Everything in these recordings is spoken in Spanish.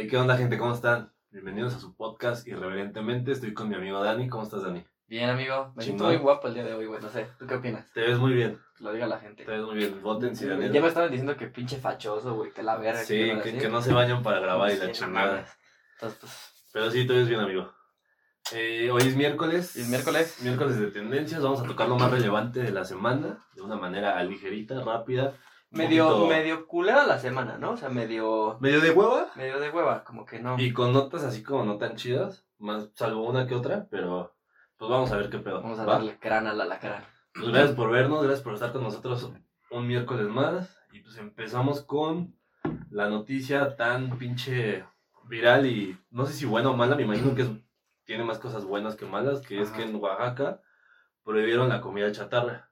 Hey, ¿Qué onda, gente? ¿Cómo están? Bienvenidos a su podcast Irreverentemente. Estoy con mi amigo Dani. ¿Cómo estás, Dani? Bien, amigo. Me siento Chingón. muy guapo el día de hoy, güey. No sé, ¿tú qué opinas? Te ves muy bien. Que lo diga la gente. Te ves muy bien. Voten si Dani. ya me estaban diciendo que pinche fachoso, güey, que la verga. Sí, que, no se bañan para grabar y la chingada. Entonces, pues, Pero sí, te ves bien, amigo. Eh, hoy es miércoles. ¿Es miércoles? Miércoles de tendencias. Vamos a tocar lo más relevante de la semana. De una manera ligerita, rápida. Medio, poquito- medio culera la semana, ¿no? O sea, medio, Medio de hueva. medio de hueva, como que no. Y con notas así como no tan chidas. Más, salvo una que otra. Pero pues vamos a ver qué pedo. Vamos a ¿va? darle crana a la lacra. Pues gracias por vernos, gracias por estar con nosotros un miércoles más. Y pues empezamos con la noticia tan pinche viral y no sé si buena o mala, me imagino que es- tiene más cosas buenas que malas, que es que en Oaxaca prohibieron la comida chatarra.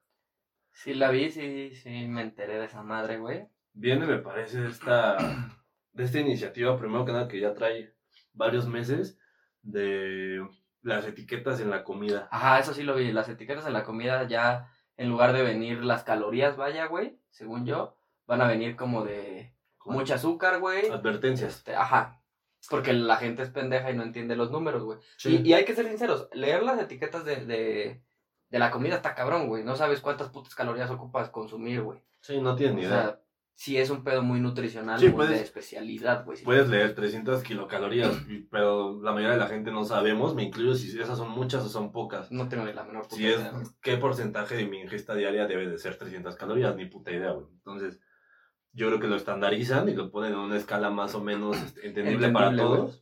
Sí, la vi, sí, sí, me enteré de esa madre, güey. Viene, me parece, de esta, de esta iniciativa, primero que nada, que ya trae varios meses de las etiquetas en la comida. Ajá, eso sí lo vi. Las etiquetas en la comida ya, en lugar de venir las calorías, vaya, güey, según yo, van a venir como de mucho azúcar, güey. Advertencias. Este, ajá. Porque la gente es pendeja y no entiende los números, güey. Sí. Y, y hay que ser sinceros, leer las etiquetas de, de, de la comida está cabrón, güey. No sabes cuántas putas calorías ocupas consumir, güey. Sí, no tienen O ni idea. sea, sí es un pedo muy nutricional, Sí, puedes- de especialidad, güey. Puedes leer 300 kilocalorías, pero la mayoría de la gente no sabemos, me incluyo si esas son muchas o son pocas. No tengo ni la menor puta Si es, idea, güey. ¿qué porcentaje de mi ingesta diaria debe de ser 300 calorías? Ni puta idea, güey. Entonces, yo creo que lo estandarizan y lo ponen en una escala más o menos este, entendible, para güey.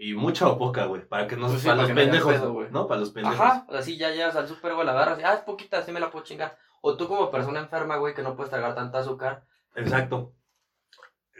Y mucha o poca, güey, para que no Pues sí, para para los pendejos, pedo, güey. ¿no? Para los pendejos. Ajá, o sea, sí, ya llegas al súper, güey, la agarras y, ah, es poquita, así me la puedo chingar. O tú como persona enferma, güey, que no puedes tragar tanta azúcar, Exacto.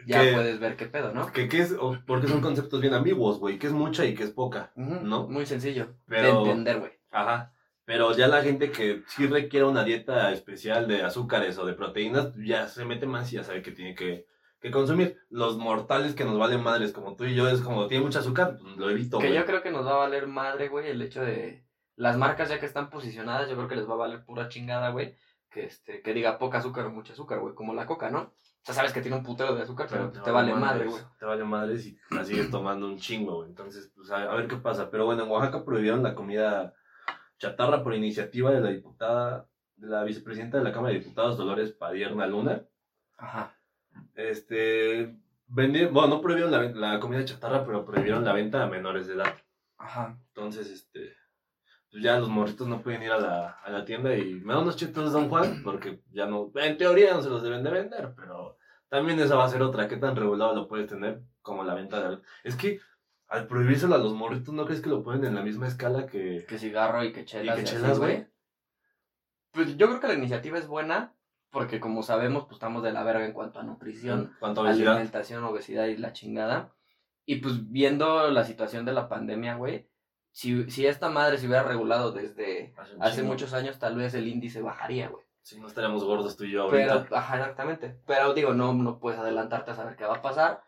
ya Que- puedes ver qué pedo, ¿no? que, que es, o- porque son conceptos bien ambiguos, güey, que es mucha y que es poca. ¿no? Muy sencillo Pero- de entender, güey. Ajá. Pero ya la gente que sí requiere una dieta especial de azúcares o de proteínas, ya se mete más y ya sabe que tiene que, que consumir. Los mortales que nos valen madres como tú y yo, es como, tiene mucho azúcar, pues lo evito, Que yo creo que nos va a valer madre, güey, el hecho de las marcas ya que están posicionadas, yo creo que les va a valer pura chingada, güey, que este que diga poca azúcar o mucho azúcar, güey, como la coca, ¿no? O sea, sabes que tiene un putero de azúcar, pero, te, vale madre, güey. Te vale madres y la sigues tomando un chingo, güey. Entonces, pues a, a ver qué pasa. Pero bueno, en Oaxaca prohibieron la comida chatarra por iniciativa de la diputada, de la vicepresidenta de la Cámara de Diputados, Dolores Padierna Luna. Ajá. Este, vendi- bueno, no prohibieron la, la comida chatarra, pero prohibieron la venta a menores de edad. Ajá. Entonces, este, pues ya los morritos no pueden ir a la, a la tienda y me da unos chetos de Don Juan, porque ya no, en teoría no se los deben de vender, pero también esa va a ser otra, ¿qué tan regulado lo puedes tener como la venta de algo? Es que al prohibírselo a los morritos, ¿no crees que lo ponen en la misma escala que, Que cigarro y que chelas. y que chelas, güey? Pues yo creo que la iniciativa es buena, porque como sabemos, pues estamos de la verga en cuanto a nutrición. ¿Cuánto obesidad? alimentación, obesidad y la chingada. Y pues viendo la situación de la pandemia, güey, si, si esta madre se hubiera regulado desde Hace muchos años, tal vez el índice bajaría, güey. Si no estaríamos gordos tú y yo ahorita. Pero, ajá, exactamente. Pero digo, no, no puedes adelantarte a saber qué va a pasar.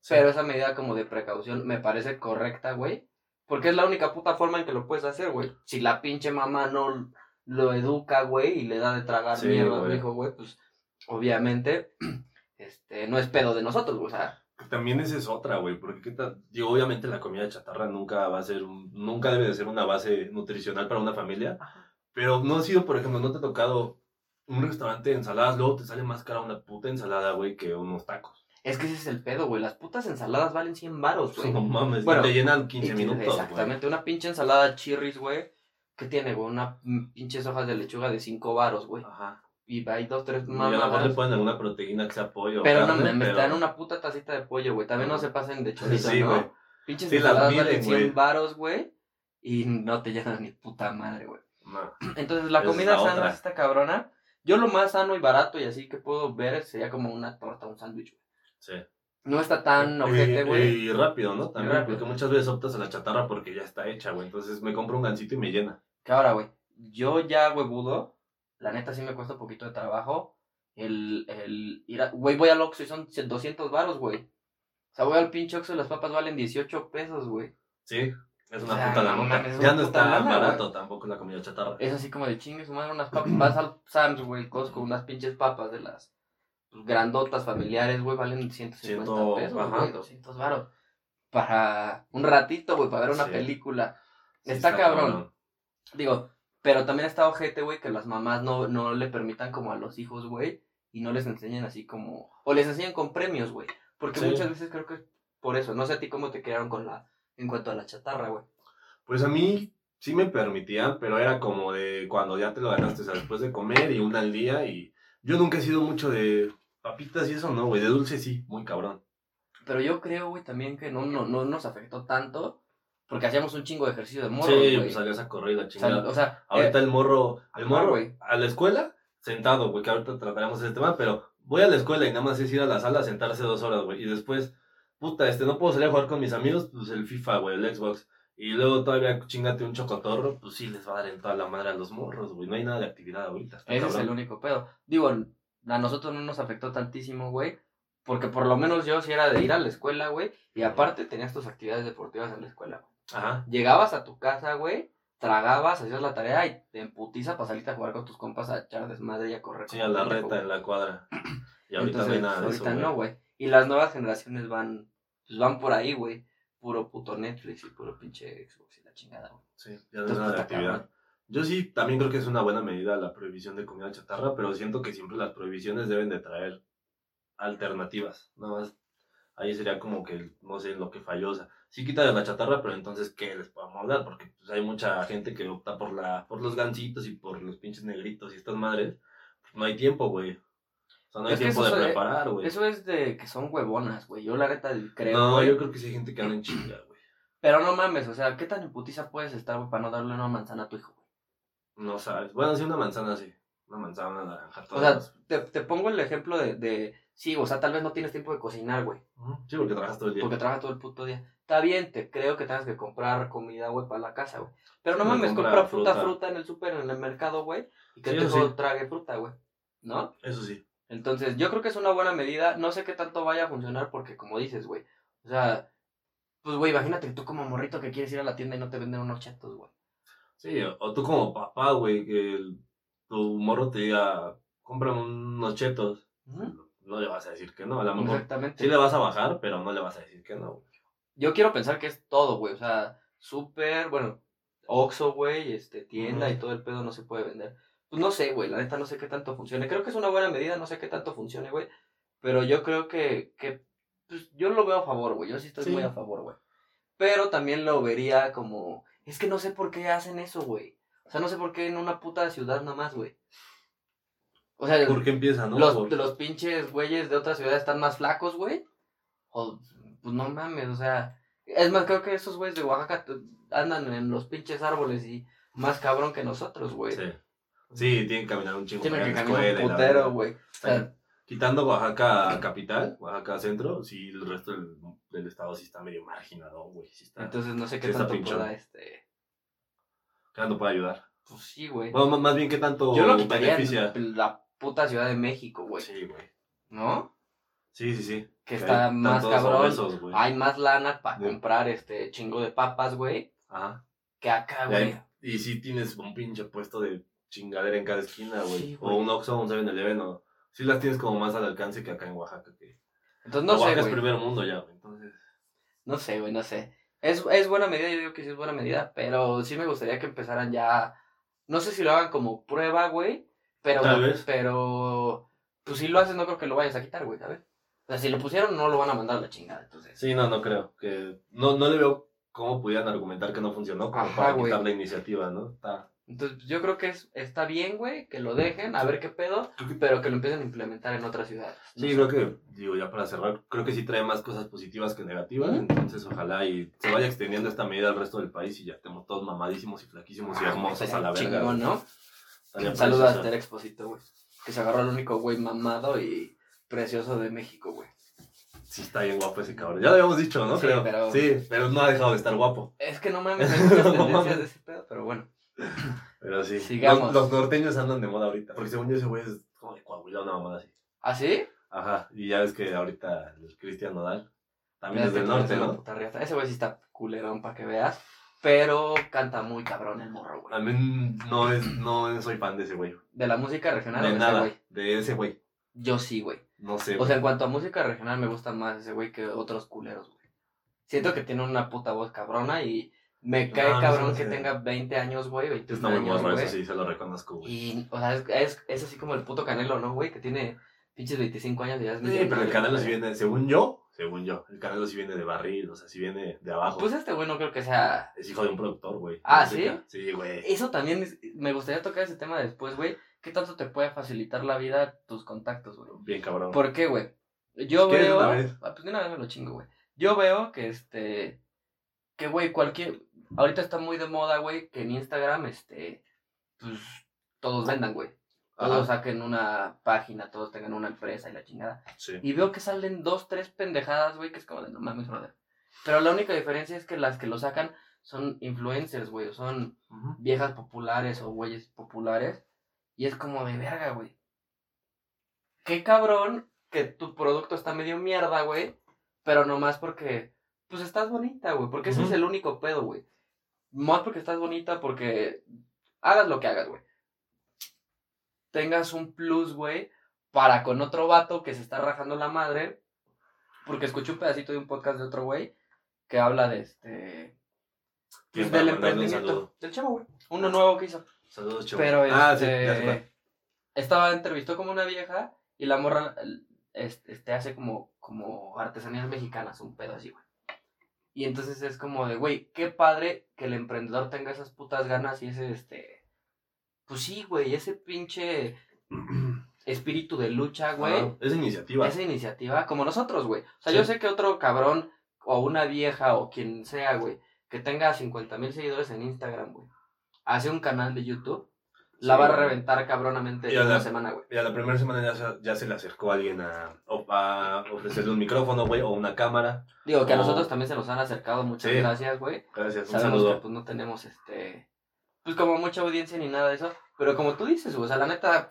Sí. Pero esa medida como de precaución me parece correcta, güey. Porque es la única puta forma en que lo puedes hacer, güey. Si la pinche mamá no lo educa, güey, y le da de tragar Sí, mierda a su güey. hijo, güey, pues obviamente este, no es pedo de nosotros, güey. O sea, También esa es otra, güey, porque qué tal, digo, obviamente la comida chatarra nunca va a ser, un- nunca debe de ser una base nutricional para una familia, pero no ha sido, por ejemplo, no te ha tocado un restaurante de ensaladas, luego te sale más cara una puta ensalada, güey, que unos tacos. Es que ese es el pedo, güey. Las putas ensaladas valen 100 varos, güey. No mames, Bueno, te llenan Y 15 que- minutos. Exactamente. Una pinche ensalada chirris, güey. ¿Qué tiene, güey? Una pinches hojas de lechuga de 5 varos, güey. Ajá. Y hay dos, tres Y a lo mejor le ponen alguna proteína que sea pollo. Pero no mames, pero- dan una puta tacita de pollo, güey. También no se pasen de chorizo, Sí, ¿no? güey. Pinches Sí, las miden, valen 100 güey. varos, güey. Y no te llenan ni puta madre, güey. No. Entonces, la Esa es comida la sana otra. es esta cabrona. Yo lo más sano y barato y así que puedo ver sería como una torta, un sándwich, güey. Sí. No está tan ojete, güey. Y, rápido, ¿no? También, rápido. porque muchas veces optas a la chatarra porque ya está hecha, güey. Entonces me compro un gancito y me llena. Que ahora, güey, yo ya huevudo, la neta sí me cuesta un poquito de trabajo el, el ir a, güey, voy al Oxxo y son 200 varos, güey. O sea, voy al pinche Oxxo y las papas valen 18 pesos, güey. Sí, es una O sea, puta la no nota. Ya no está lana, barato tampoco la comida chatarra. Es así como de chingue su madre, unas papas. Vas al Sam's, güey, Costco, unas pinches papas de las grandotas familiares, güey, valen 150 Ciento- pesos, ajá. güey, 200 varos. para un ratito, güey, para ver una Sí. película. Sí, está, cabrón. Digo, pero también está ojete, güey, que las mamás no, no le permitan como a los hijos, güey, y no les enseñen así como... O les enseñan con premios, güey. Porque Sí. muchas veces creo que es por eso. No sé a ti cómo te criaron con la... En cuanto a la chatarra, güey. Pues a mí sí me permitían, pero era como de cuando ya te lo ganaste, o sea, después de comer y una al día. Y yo nunca he sido mucho de papitas y eso, no, güey. De dulce sí, muy cabrón. Pero yo creo, güey, también que no, no, no nos afectó tanto porque hacíamos un chingo de ejercicio de morro, sí, güey. pues salías a correr la chingada. o sea, Ahorita eh, el morro, el morro, güey. a la escuela, sentado, güey, que ahorita trataremos ese tema, pero voy a la escuela y nada más es ir a la sala a sentarse dos horas, güey, y después, puta, este, no puedo salir a jugar con mis amigos, pues el FIFA, güey, el Xbox, y luego todavía chingate un chocotorro, pues sí les va a dar en toda la madre a los morros, güey, no hay nada de actividad ahorita. ese es el único pedo. Digo, a nosotros no nos afectó tantísimo, güey. Porque por lo menos yo sí era de ir a la escuela, güey. Y aparte tenías tus actividades deportivas en la escuela, güey. Ajá, Llegabas a tu casa, güey, tragabas, hacías la tarea y te emputiza para salirte a jugar con tus compas a echar desmadre y a correr. sí, a la reta güey. en la cuadra. Y ahorita Entonces, no hay nada de eso, ahorita no, güey. Y las nuevas generaciones van, pues van por ahí, güey. Puro puto Netflix y puro pinche Xbox y la chingada, güey. Sí, ya no Entonces, nada de está actividad. Yo sí, también creo que es una buena medida la prohibición de comida chatarra, pero siento que siempre las prohibiciones deben de traer alternativas. Nada más, ahí sería como que, no sé, lo que falló. O sea, sí quita de la chatarra, pero entonces, ¿qué les podemos dar? Porque pues, hay mucha gente que opta por la por los gancitos y por los pinches negritos y estas madres. Pues, no hay tiempo, güey. O sea, no hay Es tiempo de es- preparar, güey. Eso es de que son huevonas, güey. Yo la neta creo, No, yo creo que sí hay gente que anda en chinga, güey. Pero no mames, o sea, ¿qué tan en putiza puedes estar, güey, para no darle una manzana a tu hijo, güey? No sabes. Bueno, sí, una manzana, sí. Una manzana, una naranja. O sea, todas. te, te pongo el ejemplo de, de, sí, o sea, tal vez no tienes tiempo de cocinar, güey. Sí, porque trabajas todo el día. porque trabajas todo el puto día. Está bien, te creo que tengas que comprar comida, güey, para la casa, güey. Pero no Sí, mames, compra compra fruta, fruta. fruta en el súper, en el mercado, güey, y que Sí, sí. trague fruta, güey, ¿no? Eso sí. Entonces, yo creo que es una buena medida. No sé qué tanto vaya a funcionar porque, como dices, güey, o sea, pues, güey, imagínate tú como morrito que quieres ir a la tienda y no te venden unos chetos, güey. Sí, o, tú como papá, güey, que el- tu morro te diga, cómprame unos chetos. Ujú. No le vas a decir que no. A lo mejor Exactamente. sí le vas a bajar, pero no le vas a decir que no. güey. Yo quiero pensar que es todo, güey. O sea, súper, bueno, Oxxo, güey, este, tienda y todo el pedo no se puede vender. Pues no sé, güey, la neta no sé qué tanto funcione. Creo que es una buena medida, no sé qué tanto funcione, güey. Pero yo creo que, que pues, yo lo veo a favor, güey. Yo sí estoy Sí. muy a favor, güey. Pero también lo vería como, es que no sé por qué hacen eso, güey. O sea, no sé por qué en una puta ciudad nada más, güey. O sea, ¿Por qué empieza, no? los, Por- los pinches güeyes de otras ciudades están más flacos, güey. O, pues no mames, o sea. Es más, creo que esos güeyes de Oaxaca andan en los pinches árboles y más cabrón que nosotros, güey. Sí. Sí, tienen que caminar un chingo. Tienen que caminar un putero, güey. O sea, Quitando Oaxaca capital, Oaxaca centro, sí, el resto del, del estado sí está medio marginado, güey. Sí entonces no sé qué tanto pinchón. pueda, este. ¿Qué tanto puede ayudar? Pues sí, güey. Bueno, más- bien, ¿qué tanto Yo lo quitaría beneficia? la puta Ciudad de México, güey. Sí, güey. ¿no? Sí, sí, sí. Que está más cabrón. obesos. Hay más lana para comprar este chingo de papas, güey. Ajá. Que acá, güey. y sí tienes un pinche puesto de chingadera en cada esquina, güey. Sí, o un Oxxo, un 7-Eleven, o... Sí las tienes como más al alcance que acá en Oaxaca. Que... Entonces no sé, Oaxaca es primer mundo ya, güey. Entonces... No sé, güey, no sé. Es, es buena medida, yo digo que sí es buena medida, pero sí me gustaría que empezaran ya. No sé si lo hagan como prueba, güey, pero. Tal vez. Pero. Pues si lo haces, no creo que lo vayas a quitar, güey, ¿sabes? O sea, si lo pusieron, no lo van a mandar a la chingada, entonces. Sí, no, no creo. que No, no le veo cómo pudieran argumentar que no funcionó como Ajá, para güey. quitar la iniciativa, ¿no? Está... Entonces, yo creo que es, está bien, güey, que lo dejen, a ver qué pedo, pero que lo empiecen a implementar en otras ciudades. Sí, creo que, digo, ya para cerrar, creo que sí trae más cosas positivas que negativas, entonces ojalá y se vaya extendiendo esta medida al resto del país y ya estemos todos mamadísimos y flaquísimos y Ah, hermosos a la verga. chingón. ¿no? Estaría Saludos a. Esther Exposito, güey. Que se agarró al único güey mamado y precioso de México, güey. Sí, está bien guapo ese cabrón. Ya lo habíamos dicho, ¿no? Sí, Creo. pero- Sí, pero no ha dejado de estar guapo. Es que no mames, hay muchas No tendencias mames. de ese pedo, pero bueno. Pero sí. Sigamos. Los, los norteños andan de moda ahorita. Porque según yo ese güey es como de Coahuila, una mamada así. ¿Ah, sí? Ajá. Y ya ves que ahorita el Cristian Nodal también es del norte, ¿no? Ese güey sí está culerón para que veas. Pero canta muy cabrón el morro, A güey. mí no, es, no soy fan de ese güey. De la música regional o De de nada. ese güey. De ese güey. Yo sí, güey. No sé. O sea, en cuanto a música regional me gusta más ese güey que otros culeros, güey. Siento que tiene una puta voz cabrona y me cae No, no se cabrón que tenga 20 años, güey, 21 Está muy años, morro, eso sí, se lo reconozco, güey. Y, o sea, es, es, es así como el puto Canelo, ¿no, güey? Que tiene pinches 25 años y ya es Sí, pero el Canelo güey. viene, según yo, según yo, el Canelo sí viene de barril, o sea, sí viene de abajo. Pues este güey no creo que sea... es hijo de un productor, güey. Ah, música. Sí, güey. Eso también, es- me gustaría tocar ese tema después, güey. ¿Qué tanto te puede facilitar la vida tus contactos, güey? Bien cabrón. ¿Por qué, güey? Yo ¿Quieres veo. una vez? Ah, pues de una vez me lo chingo, güey. Yo veo que este. Que, güey, cualquier. Ahorita está muy de moda, güey, que en Instagram, este. Pues todos vendan, güey. Todos Ajá, saquen una página, todos tengan una empresa y la chingada. sí. Y veo que salen dos, tres pendejadas, güey, que es como de no mames, brother. Pero la única diferencia es que las que lo sacan son influencers, güey, o son viejas populares o güeyes populares. Y es como de verga, güey. Qué cabrón que tu producto está medio mierda, güey. Pero nomás porque, pues estás bonita, güey. Porque ese es el único pedo, güey. Más porque estás bonita, porque hagas lo que hagas, güey. Tengas un plus, güey, para con otro vato que se está rajando la madre. Porque escuché un pedacito de un podcast de otro güey que habla de este. Pues, del emprendimiento. Del chavo, güey. Uno nuevo que hizo. Saludos, chavo. Pero Ah, sí, este, cuál. estaba entrevistó como una vieja y la morra este, este, hace como, como artesanías mexicanas, un pedo así, güey. Y entonces es como de, güey, qué padre que el emprendedor tenga esas putas ganas y ese, este, pues sí, güey, ese pinche espíritu de lucha, güey. Ajá, Es iniciativa. Esa iniciativa, como nosotros, güey. O sea, Sí. yo sé que otro cabrón o una vieja o quien sea, güey, que tenga 50 mil seguidores en Instagram, güey, hace un canal de YouTube, la va a reventar cabronamente Y en a una la- semana, güey. Y a la primera semana ya se, ya se le acercó alguien a, a ofrecerle un micrófono, güey, o una cámara. Digo que a No. nosotros también se nos han acercado, muchas Sí. gracias, güey. Gracias, un Sabemos saludo. que pues no tenemos este, pues como mucha audiencia ni nada de eso, pero como tú dices, o sea, la neta,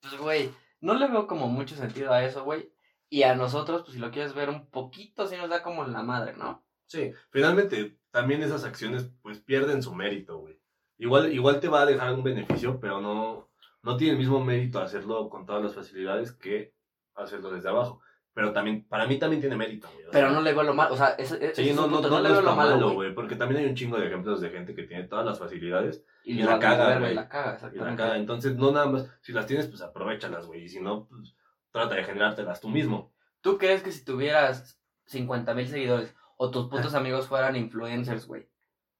pues, güey, no le veo como mucho sentido a eso, güey. Y a nosotros, pues si lo quieres ver un poquito, sí nos da como la madre, ¿no? Sí, finalmente también esas acciones pues pierden su mérito, güey. Igual, igual te va a dejar un beneficio, pero no, no tiene el mismo mérito hacerlo con todas las facilidades que hacerlo desde abajo. Pero también, para mí también tiene mérito, güey. o Pero sea, no le veo lo malo, o sea, ese, ese Sí, es no, un no, punto, no, le veo lo malo, güey. porque también hay un chingo de ejemplos de gente que tiene todas las facilidades Y, la caga, güey. la caga, y exactamente. la caga. Entonces, no nada más, si las tienes, pues aprovechalas, güey, y si no, pues trata de generártelas tú mismo. ¿Tú crees que si tuvieras 50 mil seguidores o tus putos amigos fueran influencers, güey?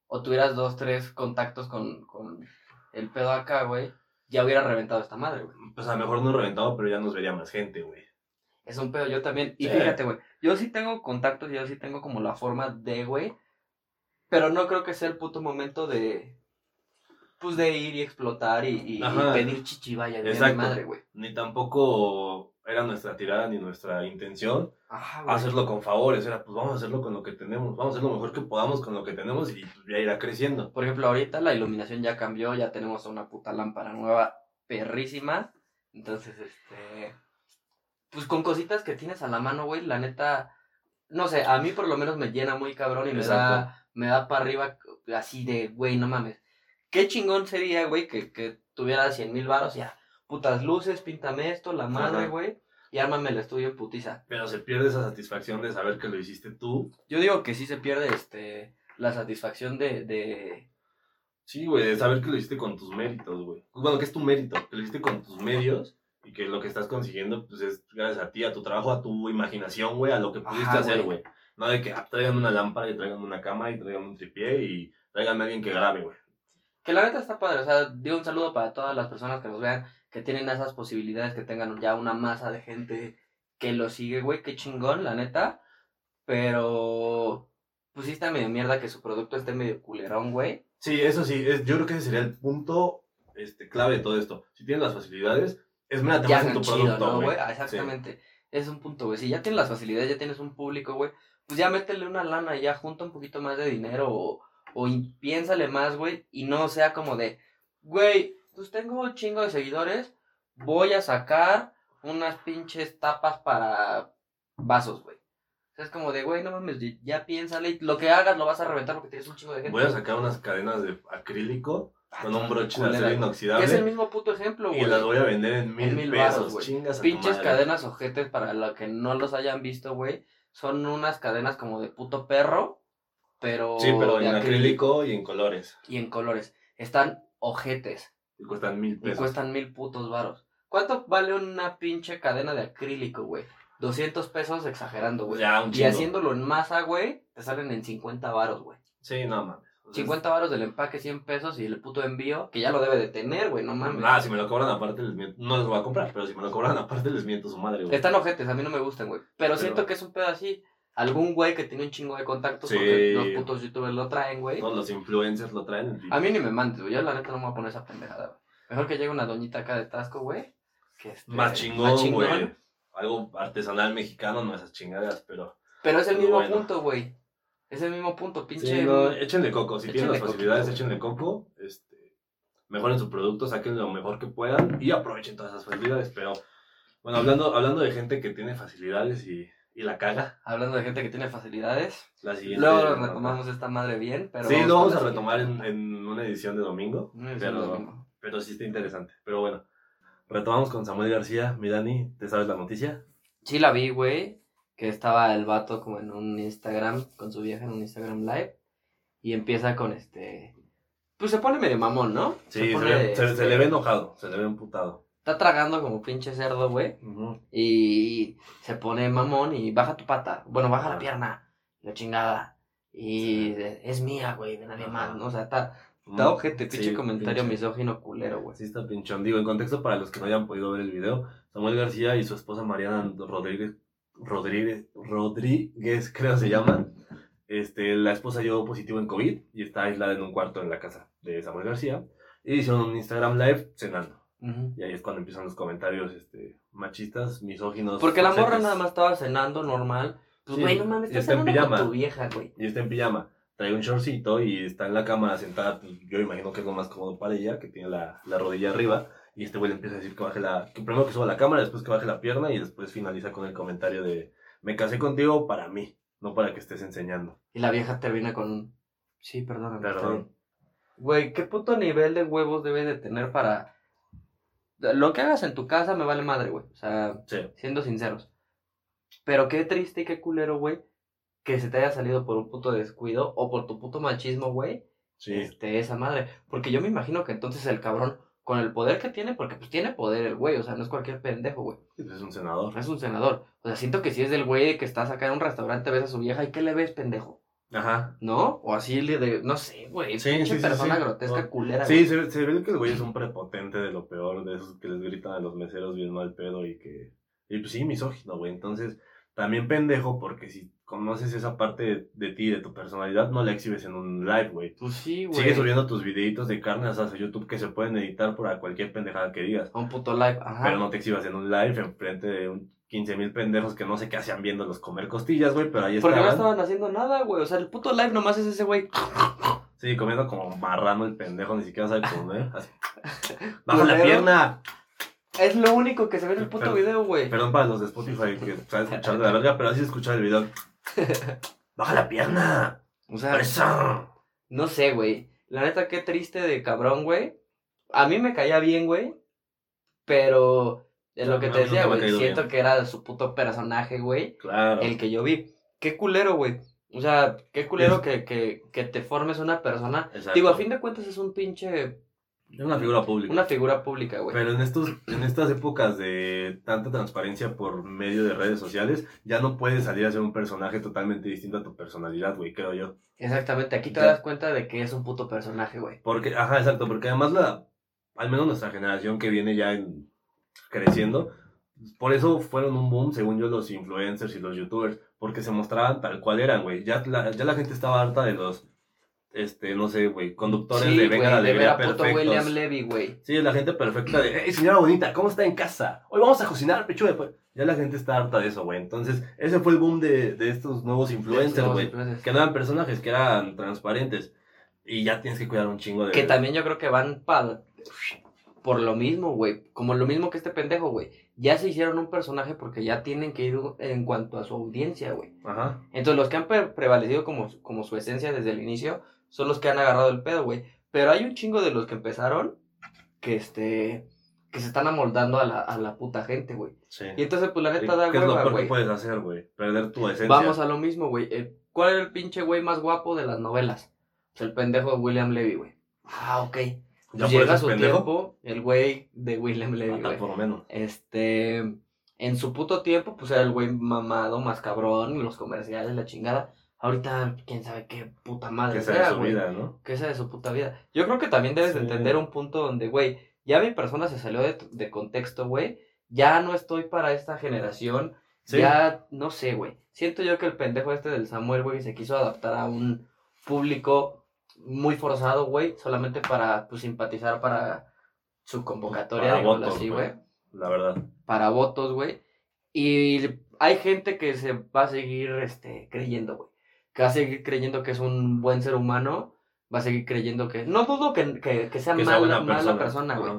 O tuvieras dos, tres contactos con, con el pedo acá, güey, ya hubiera reventado esta madre, güey. Pues a lo mejor no reventado, pero ya nos vería más gente, güey. Es un pedo, yo también. Y Sí. fíjate, güey, yo sí tengo contactos y yo sí tengo como la forma de, güey, pero no creo que sea el puto momento de, pues de ir y explotar y, y- y pedir chichivaya de mi Exacto. madre, güey. Ni tampoco era nuestra tirada ni nuestra intención Ajá, hacerlo con favores. Era, pues vamos a hacerlo con lo que tenemos. Vamos a hacer lo mejor que podamos con lo que tenemos y pues, ya irá creciendo. Por ejemplo, ahorita la iluminación ya cambió, ya tenemos una puta lámpara nueva, perrísima. Entonces, este. Pues con cositas que tienes a la mano, güey, la neta. No sé, a mí por lo menos me llena muy cabrón y me Exacto. da, me da para arriba así de, güey, no mames. Qué chingón sería, güey, que, que tuviera 100 mil varos, ya. Putas luces, píntame esto, la madre, Ajá. güey. Y ármame el estudio putiza. Pero se pierde esa satisfacción de saber que lo hiciste tú. Yo digo que sí se pierde, este, la satisfacción de, de, Sí, güey, de saber que lo hiciste con tus méritos, güey. Bueno, que es tu mérito, que lo hiciste con tus medios y que lo que estás consiguiendo, pues es gracias a ti, a tu trabajo, a tu imaginación, güey, a lo que pudiste Ajá, hacer, güey. No de que ah, traigan una lámpara y traigan una cama y traigan un tripié y traigan a alguien que grabe, güey. Que la neta está padre, o sea, digo un saludo para todas las personas que nos vean, que tienen esas posibilidades, que tengan ya una masa de gente que lo sigue, güey, qué chingón, la neta. Pero, pues sí está medio mierda que su producto esté medio culerón, güey. Sí, eso sí, es, yo creo que ese sería el punto este, clave de todo esto. Si tienes las facilidades, es mérate Ya en tu chido, producto, ¿no, güey. exactamente. Es un punto, güey. Si ya tienes las facilidades, ya tienes un público, güey, pues ya métele una lana, ya junta un poquito más de dinero o, piénsale más, güey, y no sea como de, güey, pues tengo un chingo de seguidores, voy a sacar unas pinches tapas para vasos, güey. O sea, es como de, güey, no mames, ya piénsale, y lo que hagas lo vas a reventar porque tienes un chingo de gente. Voy a sacar unas cadenas de acrílico con un broche de acero inoxidable Es el mismo puto ejemplo, y güey. las voy a vender en mil, mil pesos. güey. Chingas a Pinches cadenas ojetes para los que no los hayan visto, güey. son unas cadenas como de puto perro, pero, Sí, pero en acrílico y en colores. y en colores. Están ojetes Y cuestan mil y pesos. cuestan mil putos varos. ¿Cuánto vale una pinche cadena de acrílico, güey? 200 pesos exagerando, güey. Ya, un Y chingo. haciéndolo en masa, güey, te salen en 50 varos, güey. Sí, no mames. O sea, 50 varos del empaque, 100 pesos y el puto envío, que ya lo debe de tener, güey, no mames. Ah, si me lo cobran aparte les miento. No les voy a comprar, pero si me lo cobran aparte les miento su madre, güey. Están ojetes, a mí no me gustan, güey. Pero, Pero- siento que es un pedo así. Algún güey que tiene un chingo de contactos Sí. porque los putos youtubers lo traen, güey. Todos los influencers lo traen. A mí ni me mandes, güey. Yo la neta no me voy a poner esa pendejada, güey. Mejor que llegue una doñita acá de Tasco, güey. Que este, Más chingón, güey. Algo artesanal mexicano, no esas chingaderas, pero. Pero es el mismo bueno. punto, güey. Es el mismo punto, pinche. Sí, no, échenle coco. Si tienen las facilidades, échenle coco. Este, mejoren su producto, saquen lo mejor que puedan y aprovechen todas esas facilidades. Pero, bueno, hablando, hablando de gente que tiene facilidades y, y la caga, Hablando de gente que tiene facilidades. la siguiente. Luego retomamos esta madre bien, pero. sí, lo vamos a retomar en, en una edición de domingo. Edición pero- de domingo. Pero sí está interesante. Pero bueno, retomamos con Samuel García. Mi Dani, ¿te sabes la noticia? Sí la vi, güey, que estaba el vato como en un Instagram, con su vieja en un Instagram live, y empieza con este... Pues se pone medio mamón, ¿no? Sí, se, pone, ve- se- se este, le ve enojado, se le ve emputado. Está tragando como pinche cerdo, güey, y se pone mamón y baja tu pata, bueno, baja la Ajá. pierna, la chingada, y es mía, güey, de nadie más, ¿no? O sea, está, está ojete, pinche Sí, comentario pinche. misógino culero, güey. Sí está pinchón. Digo, en contexto para los que no hayan podido ver el video, Samuel García y su esposa Mariana Rodríguez, Rodríguez, Rodríguez creo se llaman, este, la esposa dio positivo en COVID y está aislada en un cuarto en la casa de Samuel García. Y hicieron un Instagram live cenando. Ujú. Y ahí es cuando empiezan los comentarios este, machistas, misóginos. Porque la morra nada más estaba cenando normal. Pues, Sí, güey, no mames, está en cenando con pijama. tu vieja, güey. Y está en pijama. Trae un shortcito y está en la cama sentada. pues, yo imagino que es lo más cómodo para ella, que tiene la, la rodilla arriba. Y este güey le empieza a decir que baje la. Que primero que suba la cámara, después que baje la pierna y después finaliza con el comentario de: Me casé contigo para mí, no para que estés enseñando. Y la vieja termina con un... Sí, perdóname. Perdón. bien". Güey, ¿qué puto nivel de huevos debes de tener para... Lo que hagas en tu casa me vale madre, güey. O sea, Sí. siendo sinceros. Pero qué triste y qué culero, güey, que se te haya salido por un puto descuido o por tu puto machismo, güey, Sí. este, esa madre. Porque yo me imagino que entonces el cabrón, con el poder que tiene, porque pues tiene poder el güey, o sea, no es cualquier pendejo, güey. Es un senador. Es un senador. O sea, siento que si es del güey que estás acá en un restaurante, ves a su vieja y ¿qué le ves, pendejo? Ajá. ¿No? O así le de, no sé, güey, Sí, sí, sí, persona sí. grotesca No. culera. Sí, se, se ve que el güey es un prepotente de lo peor, de esos que les gritan a los meseros bien mal pedo y que. Y pues sí, misógino, güey. Entonces, también pendejo, porque si conoces esa parte de, de ti, de tu personalidad, no la exhibes en un live, güey. Pues sí, güey. Sigue subiendo tus videitos de carne asadas a YouTube que se pueden editar por cualquier pendejada que digas. A un puto live, ajá. Pero no te exhibas en un live enfrente de un 15 mil pendejos que no sé qué hacían viéndolos comer costillas, güey, pero ahí Porque no estaban. estaban haciendo nada, güey. O sea, el puto live nomás es ese güey. Sí, comiendo como marrano el pendejo, ni siquiera sabe comer. Así. ¡Baja la pierna! Es lo único que se ve en el puto Pero- video, güey. Perdón para los de Spotify que saben escuchar de la verga, pero así escuchar el video. ¡Baja la pierna! O sea, no sé, güey. La neta, qué triste de cabrón, güey. A mí me caía bien, güey. Pero, es lo que te decía, güey. Siento bien. que era su puto personaje, güey. Claro. el que yo vi. Qué culero, güey. O sea, qué culero Es- que, que, que te formes una persona. Exacto. Digo, a fin de cuentas es un pinche. Es una figura pública. Una figura pública, güey. Pero en, estos, en estas épocas de tanta transparencia por medio de redes sociales, ya no puedes salir a ser un personaje totalmente distinto a tu personalidad, güey, creo yo. Exactamente, aquí te Ya. das cuenta de que es un puto personaje, güey. Porque, ajá, exacto, porque además la, al menos nuestra generación que viene ya en- creciendo, por eso fueron un boom, según yo, los influencers y los youtubers, porque se mostraban tal cual eran, güey. Ya la, ya la gente estaba harta de los, este, no sé, güey, conductores Sí, de Venga la Alegría perfectos. William Levy, güey. Sí, la gente perfecta de, hey, señora bonita, ¿cómo está en casa? Hoy vamos a cocinar pechuga de pollo". Ya la gente está harta de eso, güey. Entonces, ese fue el boom de, de estos nuevos influencers, güey. Que no eran personajes, que eran transparentes. Y ya tienes que cuidar un chingo de... Que también yo creo que van para por lo mismo, güey. Como lo mismo que este pendejo, güey. Ya se hicieron un personaje porque ya tienen que ir en cuanto a su audiencia, güey. Ajá. Entonces los que han pre- prevalecido como, como su esencia desde el inicio son los que han agarrado el pedo, güey. Pero hay un chingo de los que empezaron que este que se están amoldando a la, a la puta gente, güey. Sí. Y entonces, pues la ¿Qué neta da es lo peor que puedes hacer, güey? Perder tu esencia. Vamos a lo mismo, güey. Eh, ¿Cuál era el pinche güey más guapo de las novelas? El pendejo de William Levy, güey. Ah, ok. ¿Ya Pues llega su pendejo? tiempo, el güey de William Levy, Hasta güey. por lo menos. Este, en su puto tiempo, pues era el güey mamado, más cabrón, los comerciales, la chingada. Ahorita, quién sabe qué puta madre Que sea de su güey. vida, ¿no? Que sea de su puta vida. Yo creo que también debes de entender un punto donde, güey, ya mi persona se salió de, de contexto, güey. Ya no estoy para esta generación. Sí. Ya, no sé, güey. Siento yo que el pendejo este del Samuel, güey, se quiso adaptar a un público muy forzado, güey, solamente para, pues, simpatizar para su convocatoria, Para votos, así, güey La verdad. para votos, güey. Y hay gente que se va a seguir este, creyendo, güey. Que va a seguir creyendo que es un buen ser humano. Va a seguir creyendo que. No dudo que, que, que sea Que mala, persona, güey.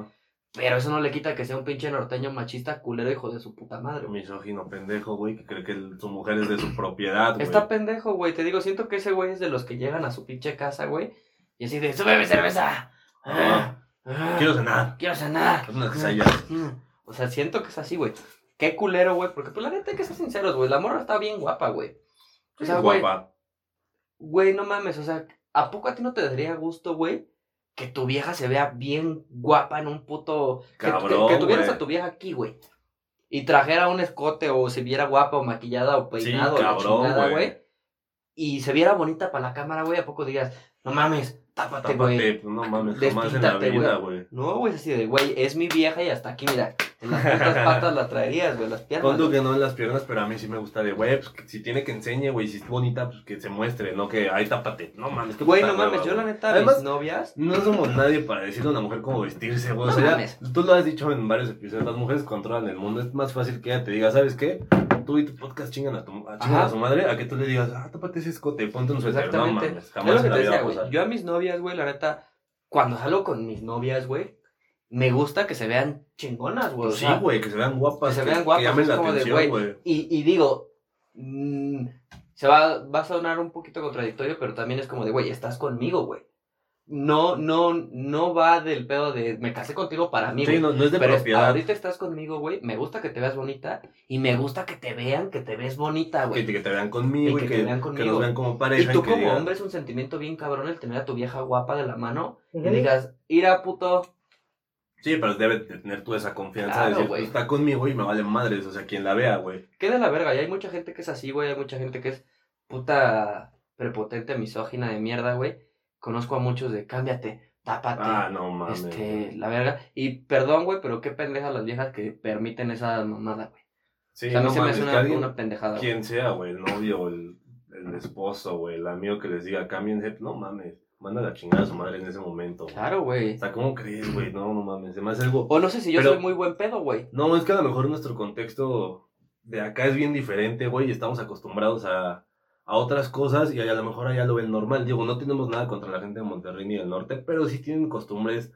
Pero eso no le quita que sea un pinche norteño machista, culero, hijo de su puta madre, güey. Misógino pendejo, güey, que cree que el- su mujer es de su propiedad, güey. Está pendejo, güey. Te digo, siento que ese güey es de los que llegan a su pinche casa, güey. Y así de, súbeme cerveza. Ah, ah, Quiero cenar. quiero cenar. Unas quesadillas. Mm. O sea, siento que es así, güey. Qué culero, güey. Porque, pues, la neta hay que ser sinceros, güey. La morra está bien guapa, güey. O sea, Es güey. guapa. Güey, no mames. O sea, ¿a poco a ti no te daría gusto, güey? Que tu vieja se vea bien guapa en un puto. que- Cabrón, que, tuvieras güey. a tu vieja aquí, güey. Y trajera un escote o se viera guapa o maquillada o Sí, peinado o la cabrón, chingada, güey. güey. Y se viera bonita para la cámara, güey. ¿A poco digas, no mames, tápate, güey? Pues no mames, jamás en la vida, güey. No, güey, es así de, güey, es mi vieja y hasta aquí, mira. En las putas patas la traerías, güey, las piernas. Pon tú que no en las piernas, pero a mí sí me gusta de, güey, pues si tiene que enseñe, güey, si es bonita, pues que se muestre, no que, ay, tápate. No mames, que Güey, no mames, yo la neta, Además, mis novias. No somos nadie para decirle a una mujer cómo vestirse, güey. No o sea, mames. tú lo has dicho en varios episodios, las mujeres controlan el mundo. Es más fácil que ella te diga, ¿sabes qué? Tú y tu podcast chingan a, tu, a, chingan a su madre, a que tú le digas, ah, tápate ese escote, ponte un suéter. No Exactamente. es jamás lo que te vida decía, güey. Yo a mis novias, güey, la neta, cuando salgo con mis novias, güey, me gusta que se vean chingonas, güey. Sí, güey, que se vean guapas. que se vean guapas, llamen es la como de, atención, güey, y digo, mm, se va, va a sonar un poquito contradictorio, pero también es como de, güey, estás conmigo, güey. No, no, no va del pedo de me casé contigo para mí, Sí, güey. no, no es de Pero propiedad. ahorita estás conmigo, güey. Me gusta que te veas bonita y me gusta que te vean que te ves bonita, Que, güey. que te vean conmigo Y y que que, te vean que conmigo. nos vean como Y pareja. tú que como digan, hombre es un sentimiento bien cabrón el tener a tu vieja guapa de la mano y digas, ira puto. Sí, pero debe de tener tú esa confianza Claro, de decir, güey. está conmigo y me vale madres. O sea, quien la vea, güey. Qué de la verga. Y hay mucha gente que es así, güey. Hay mucha gente que es puta prepotente, misógina de mierda, güey. Conozco a muchos de cámbiate, tápate. Ah, no mames. este, la verga. Y perdón, güey, pero qué pendejas las viejas que permiten esa mamada, güey. Sí, o sea, a mí no se me mames, que una, alguien- una pendejada. güey. quien sea, güey, el novio, el, el esposo, güey, el amigo que les diga, cámbiense, no mames, manda la chingada a su madre en ese momento. güey. Claro, güey. O sea, ¿cómo crees, güey? No, no mames, hace algo... O no sé si yo Pero- soy muy buen pedo, güey. No, es que a lo mejor nuestro contexto de acá es bien diferente, güey, y estamos acostumbrados a, a otras cosas y a lo mejor allá lo ven normal. Digo, no tenemos nada contra la gente de Monterrey ni del norte, pero sí tienen costumbres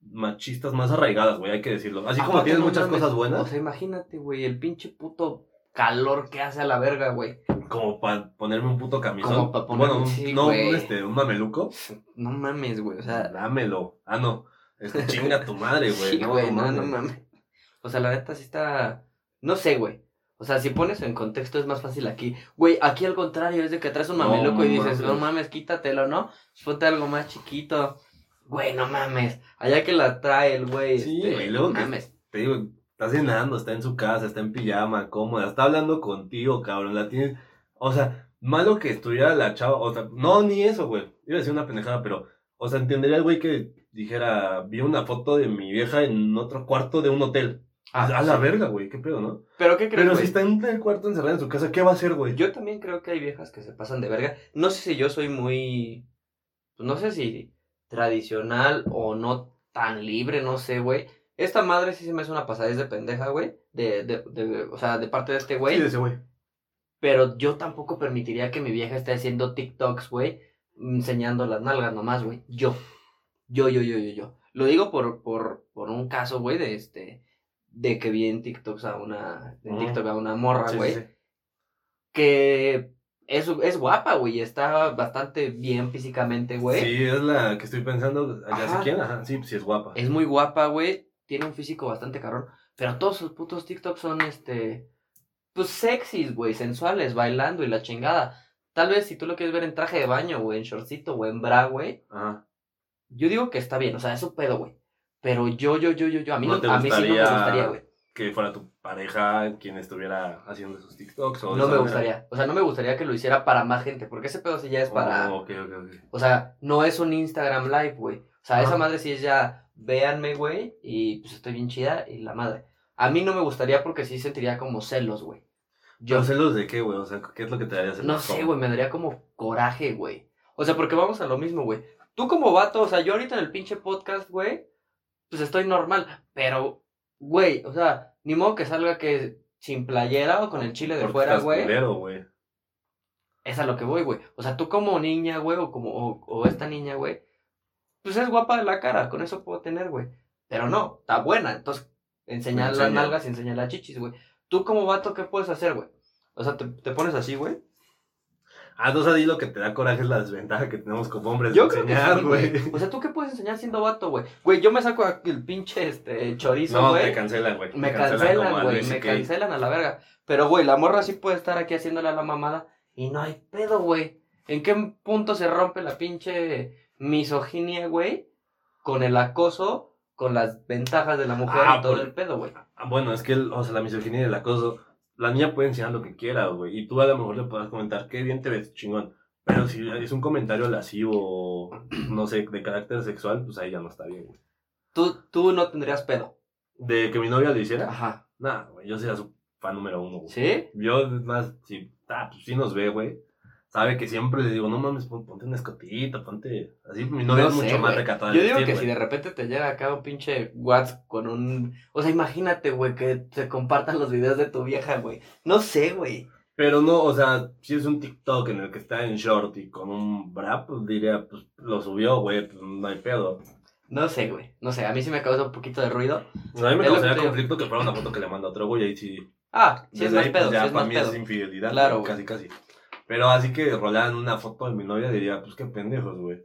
machistas más arraigadas, güey, hay que decirlo. Así como tienen muchas cosas O buenas, sea, imagínate, güey, el pinche puto calor que hace a la verga, güey. como para ponerme un puto camisón. Como pa' ponerme- bueno, un- sí, no, güey. este, un mameluco. No mames, güey. O sea, Dámelo. Ah, no. Este, chinga tu madre, güey. sí, no, güey, no, no, mames. O sea, la neta sí está. No sé, güey. O sea, si pones en contexto es más fácil aquí. Güey, aquí al contrario, es de que traes un No mameluco y dices, mames. no mames, quítatelo, ¿no? Ponte algo más chiquito. Güey, no mames. Allá que la trae el güey. Sí, este, güey, no que- mames. Te digo, está cenando, está en su casa, está en pijama, cómoda, está hablando contigo, cabrón. La tienes. O sea, malo que estuviera la chava. O sea, no, ni eso, güey. Iba a decir una pendejada, pero. O sea, entendería el güey que dijera, vi una foto de mi vieja en otro cuarto de un hotel. Ah, a la sí. verga, güey, qué pedo, ¿no? Pero ¿qué crees, Pero güey? si está en el cuarto encerrada en su casa, ¿qué va a hacer, güey? Yo también creo que hay viejas que se pasan de verga. No sé si yo soy muy. pues, no sé si tradicional o no tan libre, no sé, güey. Esta madre sí se me hace una pasadez de pendeja, güey. De, de, de, o sea, de parte de este güey. Sí, de ese güey. Pero yo tampoco permitiría que mi vieja esté haciendo TikToks, güey. Enseñando las nalgas nomás, güey. Yo. Yo, yo, yo, yo, yo. Lo digo por, por, por un caso, güey, de este. De que vi en TikToks a una. En Mm. TikTok a una morra, Sí, sí, güey sí. que es, es guapa, güey, está bastante bien físicamente, güey. Sí, es la que estoy pensando. Ya sé quién, ajá. Sí, sí es guapa. Es muy guapa, güey, tiene un físico bastante carrón, Pero todos sus putos TikToks son, este, pues sexys, güey, sensuales, bailando y la chingada. Tal vez si tú lo quieres ver en traje de baño, güey, en shortcito o en bra, güey, Ajá. yo digo que está bien, o sea, es un pedo, güey. Pero yo, yo, yo, yo, yo, a mí, ¿No te a mí sí no me gustaría güey. Que fuera tu pareja quien estuviera haciendo esos TikToks. O No me manera. gustaría. O sea, no me gustaría que lo hiciera para más gente, porque ese pedo sí ya es para... Oh, ok, ok, ok. O sea, no es un Instagram Live, güey. O sea, Ajá. esa madre sí es ya, véanme, güey, y pues estoy bien chida y la madre. A mí no me gustaría porque sí sentiría como celos, güey. Yo ¿Pero celos de qué, güey? O sea, ¿qué es lo que te daría celos? no sé, güey, me daría como coraje, güey. O sea, porque vamos a lo mismo, güey. Tú como vato, o sea, yo ahorita en el pinche podcast, güey, pues estoy normal, pero, güey, o sea, ni modo que salga que sin playera o con el chile de Porque fuera, güey. Es a lo que voy, güey. O sea, tú como niña, güey, o como, o, o esta niña, güey, pues es guapa de la cara, con eso puedo tener, güey. Pero no, está buena, entonces enseñar las nalgas y enseñar las chichis, güey. Tú como vato, ¿qué puedes hacer, güey? O sea, te, te pones así, güey. Ah, entonces ahí lo que te da coraje es la desventaja que tenemos como hombres Yo de creo enseñar, güey. O sea, ¿tú qué puedes enseñar siendo vato, güey? Güey, yo me saco aquí el pinche este chorizo, No, güey. te cancelan, güey. me cancelan, a güey, me cancelan a la verga. Pero, güey, la morra sí puede estar aquí haciéndole a la mamada y no hay pedo, güey. ¿En qué punto se rompe la pinche misoginia, güey? Con el acoso, con las ventajas de la mujer Ah, y todo por- el pedo, güey. Ah, Bueno, es que, el- o sea, la misoginia y el acoso, la niña puede enseñar lo que quiera, güey. Y tú a lo mejor le podrás comentar, qué bien te ves, chingón. Pero si es un comentario lascivo, no sé, de carácter sexual, pues ahí ya no está bien, güey. Tú, tú no tendrías pedo. De que mi novia lo hiciera, Ajá. nah, güey, yo sería su fan número uno, güey. ¿Sí? Yo, más, si, ah, pues sí nos ve, güey. Sabe que siempre le digo, no mames, pon- ponte un escotito, ponte. Así mi novia No es sé, mucho más güey. recatada. Yo digo vestir, que si güey. de repente te llega acá un pinche WhatsApp con un... O sea, imagínate, güey, que se compartan los videos de tu vieja, güey. No sé, güey. Pero no, o sea, si es un TikTok en el que está en short y con un bra, pues diría, pues lo subió, güey, pues no hay pedo. No sé, güey. No sé, a mí sí me causa un poquito de ruido. A mí me Es causaría que conflicto que fuera una foto que le manda a otro güey, ahí sí. Ah, sí es desde más ahí, pedo, pues, ya sí es para más mí pedo. es infidelidad, Claro, güey. casi, casi. Pero así que rolaran una foto de mi novia, diría, pues qué pendejos, güey.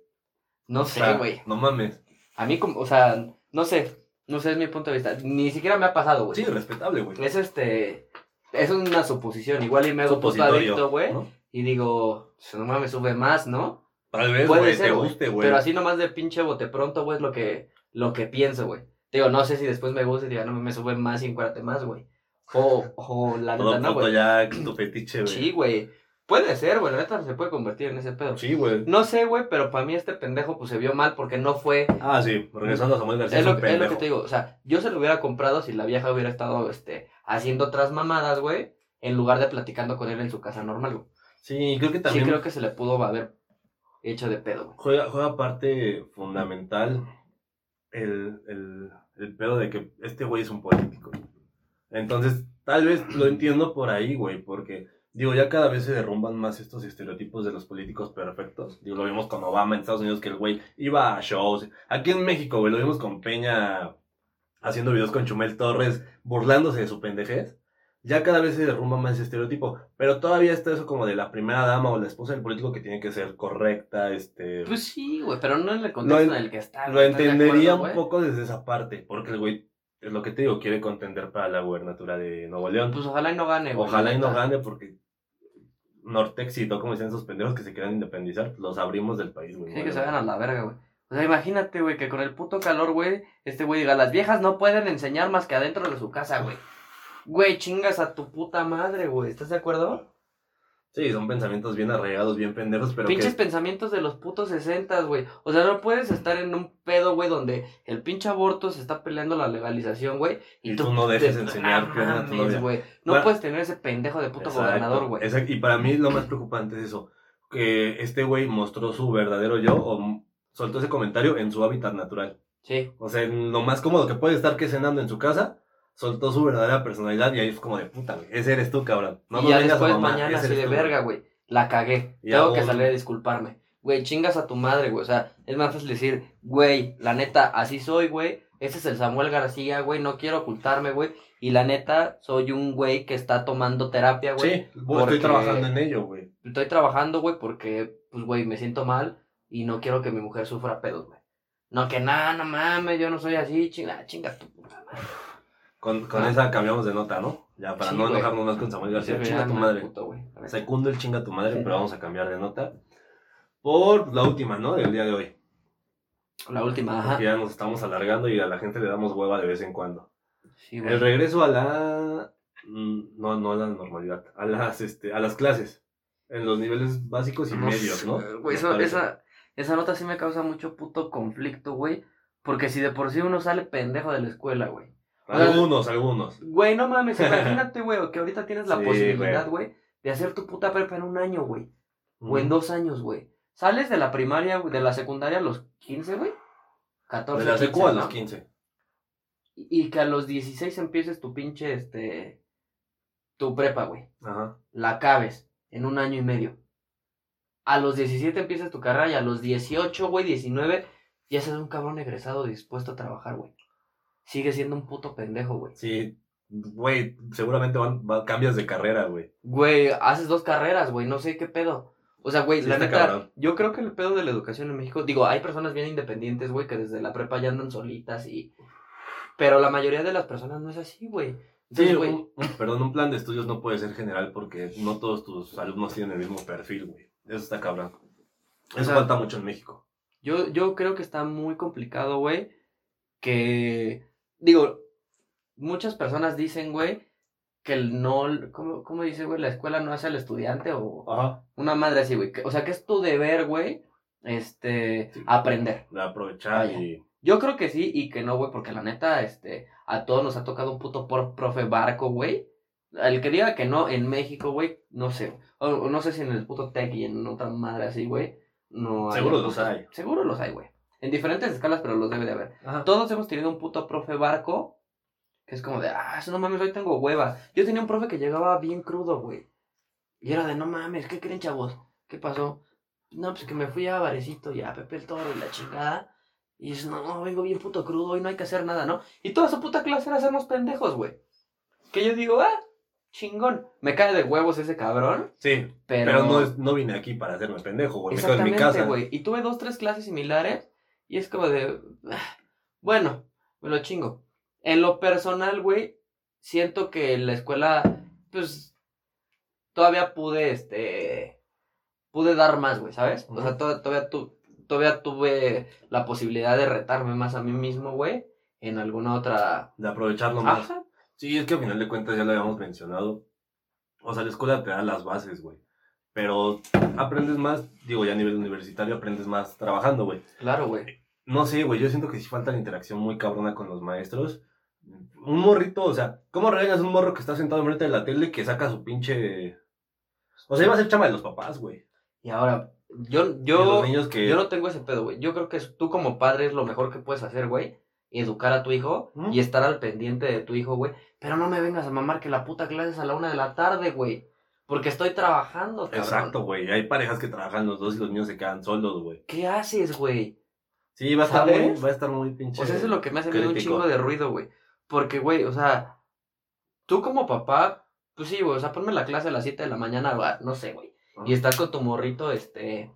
No O sé, güey. No mames. A mí, como, o sea, no sé. No sé, es mi punto de vista. Ni siquiera me ha pasado, güey. Sí, respetable, güey. Es este... Es una suposición. Igual y me hago puto adicto, güey. ¿no? Y digo, no mames, sube más, ¿no? Tal vez, Puede güey, ser, te guste, güey. Pero así nomás de pinche bote pronto, güey, es lo que, lo que pienso, güey. Digo, no sé si después me gusta y diga, no me sube más y encuérdate más, güey. O, o la neta, no, güey. ya tu fetiche, güey. Sí, güey. Puede ser, güey. La neta se puede convertir en ese pedo. Sí, güey. No sé, güey, pero para mí este pendejo pues se vio mal porque no fue. Ah, sí, regresando a Samuel García Es es, lo, un es lo que te digo. O sea, yo se lo hubiera comprado si la vieja hubiera estado este, haciendo otras mamadas, güey, en lugar de platicando con él en su casa normal, güey. Sí, creo que también Sí, creo que se le pudo haber hecho de pedo, güey. juega, juega parte fundamental el, el, el pedo de que este güey es un político. Entonces, tal vez lo entiendo por ahí, güey, porque, digo, ya cada vez se derrumban más estos estereotipos de los políticos perfectos. Digo, lo vimos con Obama en Estados Unidos, que el güey iba a shows. Aquí en México, güey, lo vimos con Peña haciendo videos con Chumel Torres, burlándose de su pendejez. Ya cada vez se derrumba más ese estereotipo, pero todavía está eso como de la primera dama o la esposa del político que tiene que ser correcta, este... Pues sí, güey, pero no en el contexto en- el que está. Lo güey, ¿estás de entendería acuerdo, un poco desde esa parte, porque el güey, es lo que te digo, quiere contender para la gubernatura de Nuevo León. Pues ojalá y no gane, güey. Ojalá y no gane, porque Nortex y todo, como dicen esos pendejos que se quieran independizar, los abrimos del país, güey. Sí, que se vayan a la verga, güey. O sea, imagínate, güey, que con el puto calor, güey, este güey diga, las viejas no pueden enseñar más que adentro de su casa, güey. Güey, chingas a tu puta madre, güey. ¿Estás de acuerdo? Sí, son pensamientos bien arraigados, bien pendejos, pero Pinches que... pensamientos de los putos sesentas, güey. O sea, no puedes estar en un pedo, güey, donde el pinche aborto se está peleando la legalización, güey. Y tú no dejes enseñar que es una mames, güey. No Bueno, puedes tener ese pendejo de puto Exacto, gobernador, güey. exacto. Y para mí lo más preocupante es eso, que este güey mostró su verdadero yo o soltó ese comentario en su hábitat natural. Sí. O sea, en lo más cómodo que puede estar que cenando en su casa, soltó su verdadera personalidad y ahí es como de puta, güey. Ese eres tú, cabrón. No y ya después mañana así de tú, verga, güey. La cagué. Tengo que salir a disculparme. Güey, chingas a tu madre, güey. O sea, es más fácil decir, güey, la neta, así soy, güey. Ese es el Samuel García, güey. No quiero ocultarme, güey. Y la neta, soy un güey que está tomando terapia, güey. Sí, porque- estoy trabajando en ello, güey. Estoy trabajando, güey, porque, pues, güey, me siento mal y no quiero que mi mujer sufra pedos, güey. No, que nada, no mames, yo no soy así, chinga, chinga tu puta madre. Con, con Ah. esa cambiamos de nota, ¿no? Ya para Sí, no enojarnos más con Samuel García. Chinga tu madre. puto. Secundo el chinga tu madre, Sí. pero vamos a cambiar de nota. Por la última, ¿no? Del día de hoy. La última, ajá. Porque ya nos estamos alargando y a la gente le damos hueva de vez en cuando. Sí. El regreso a la. mm, No, no a la normalidad. A las, este, a las clases. En los niveles básicos y medios, ¿no? Güey, eso- esa, esa nota sí me causa mucho puto conflicto, güey. Porque si de por sí uno sale pendejo de la escuela, güey. Algunos, algunos. Güey, no mames, imagínate, güey, que ahorita tienes la Sí, posibilidad, güey, de hacer tu puta prepa en un año, güey. O en dos años, güey. Sales de la primaria, güey, de la secundaria a los 15, güey. 14, De la 15, secu a los 15. Y y que a los 16 empieces tu pinche, este, tu prepa, güey. Ajá. La acabes en un año y medio. A los 17 empiezas tu carrera y a los 18, güey, 19, ya seas un cabrón egresado dispuesto a trabajar, güey. Sigue siendo un puto pendejo, güey. Sí, güey, seguramente van, va- cambias de carrera, güey. Güey, haces dos carreras, güey, no sé qué pedo. O sea, güey, Sí, la está neta, cabrón. yo creo que el pedo de la educación en México, digo, hay personas bien independientes, güey, que desde la prepa ya andan solitas y... Pero la mayoría de las personas no es así, güey. Sí, güey, un- un- perdón, un plan de estudios no puede ser general porque no todos tus alumnos tienen el mismo perfil, güey. Eso está cabrón. O Eso sea, falta mucho en México. yo, yo creo que está muy complicado, güey, que... Digo, muchas personas dicen, güey, que el no... ¿Cómo, cómo dice, güey? La escuela no hace al estudiante o... Ajá. Una madre así, güey. O sea, que es tu deber, güey, este... Sí. Aprender. De aprovechar Vaya. y. Yo creo que sí y que no, güey, porque la neta, este, a todos nos ha tocado un puto por profe barco, güey. El que diga que no en México, güey, no sé. O, o no sé si en el puto tech y en otra madre así, güey. No hay Seguro los hay. Seguro los hay, güey. En diferentes escalas, pero los debe de haber. Ajá. Todos hemos tenido un puto profe barco que es como de, ah, eso no mames, hoy tengo hueva. Yo tenía un profe que llegaba bien crudo, güey. Y era de, no mames, ¿qué creen, chavos? ¿Qué pasó? No, pues que me fui a Varecito y a Pepe el Toro y la chingada. Y es, no, vengo bien puto crudo, hoy no hay que hacer nada, ¿no? Y toda su puta clase era hacernos pendejos, güey. Que yo digo, ah, chingón. Me cae de huevos ese cabrón, Sí, pero... pero, no, es, no vine aquí para hacerme pendejo, güey. Me quedo en mi casa. güey. Y tuve dos, tres clases similares y es como de, bueno, me lo chingo. En lo personal, güey, siento que en la escuela, pues, todavía pude, este, pude dar más, güey, ¿sabes? O sea, to- todavía, tu- todavía tuve la posibilidad de retarme más a mí mismo, güey, en alguna otra... De aprovecharlo más. Ajá. Sí, es que al final de cuentas ya lo habíamos mencionado. O sea, la escuela te da las bases, güey. Pero aprendes más, digo, ya a nivel universitario aprendes más trabajando, güey. Claro, güey. No sé, güey, yo siento que sí falta la interacción muy cabrona con los maestros. Un morrito, o sea, ¿cómo regañas un morro que está sentado enfrente de la tele que saca su pinche... O sea, iba a ser chama de los papás, güey. Y ahora, yo, yo, los niños que... Yo no tengo ese pedo, güey. Yo creo que tú como padre es lo mejor que puedes hacer, güey. Educar a tu hijo ¿Mm? y estar al pendiente de tu hijo, güey. Pero no me vengas a mamar que la puta clase es a la una de la tarde, güey. Porque estoy trabajando, cabrón. Exacto, güey. Hay parejas que trabajan los dos y los niños se quedan solos, güey. ¿Qué haces, güey? Sí, va a estar ¿Sabes? muy, va a estar muy pinche. O sea, eso es lo que me hace un chingo de ruido, güey. Porque, güey, o sea, tú como papá, pues sí, güey, o sea, ponme la clase a las 7 de la mañana, no sé, güey. Y estás con tu morrito, este,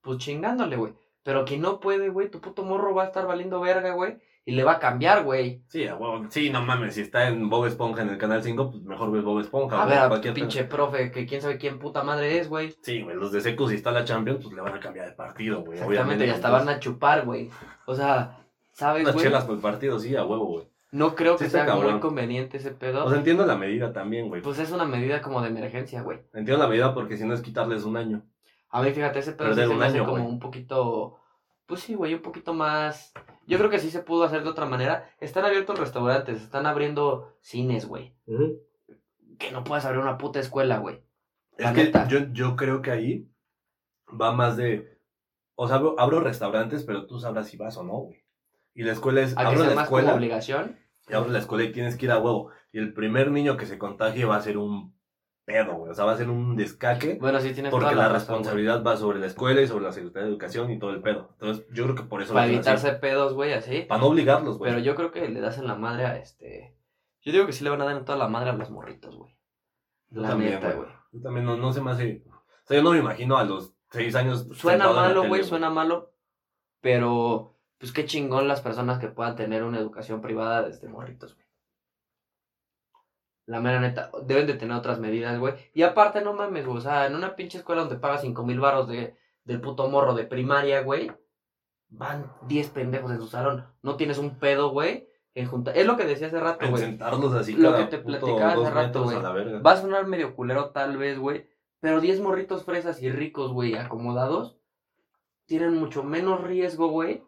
pues chingándole, güey. Pero quien no puede, güey, tu puto morro va a estar valiendo verga, güey. Y le va a cambiar, güey. Sí, a huevo. sí, no mames, si está en Bob Esponja en el canal 5, pues mejor ves Bob Esponja. A ver, a cualquier pinche profe, que quién sabe quién puta madre es, güey. Sí, güey, los de Secu, si está la Champions, pues le van a cambiar de partido, güey. Exactamente, y hasta van a chupar, güey. O sea, ¿sabes, Unas chelas por el partido, sí, a huevo, güey. No creo Sí que sea muy cabrón. conveniente ese pedo. Sea, entiendo la medida también, güey. pues es una medida como de emergencia, güey. Entiendo la medida porque si no es quitarles un año. A ver, fíjate, ese pedo sí se un me hace como un poquito. Pues sí, güey, un poquito más. Yo creo que sí se pudo hacer de otra manera. Están abiertos restaurantes, están abriendo cines, güey. Que no puedas abrir una puta escuela, güey. Es que yo, yo creo que ahí va más de. O sea, abro, abro restaurantes, pero tú sabrás si vas o no, güey. Y la escuela es. A Abro la más como escuela. obligación. Y abro la escuela y tienes que ir a huevo. Y el primer niño que se contagie va a ser un pedo, güey. O sea, va a ser un descaque. Bueno, sí tienes Porque toda la, razón, responsabilidad va sobre la escuela y sobre la Secretaría de Educación y todo el pedo. Entonces, yo creo que por eso. Para evitarse pedos, güey, así. Para no obligarlos, güey. Pero yo creo que le das en la madre a este. Yo digo que sí le van a dar en toda la madre a los morritos, güey. La también, neta, güey. Yo también no, no se me hace. O sea, yo no me imagino a los seis años. Suena malo, güey, suena malo. Pero, pues qué chingón las personas que puedan tener una educación privada desde morritos, güey. La mera neta, deben de tener otras medidas, güey. Y aparte, no mames, güey. O sea, en una pinche escuela donde pagas cinco mil baros de, del puto morro de primaria, güey. Van 10 pendejos en su salón. No tienes un pedo, güey. En junta... Es lo que decía hace rato, güey. sentarlos así Lo cada que te puto platicaba hace rato, metros güey. a la verga. Va a sonar medio culero tal vez, güey. Pero 10 morritos fresas y ricos, güey, acomodados, tienen mucho menos riesgo, güey,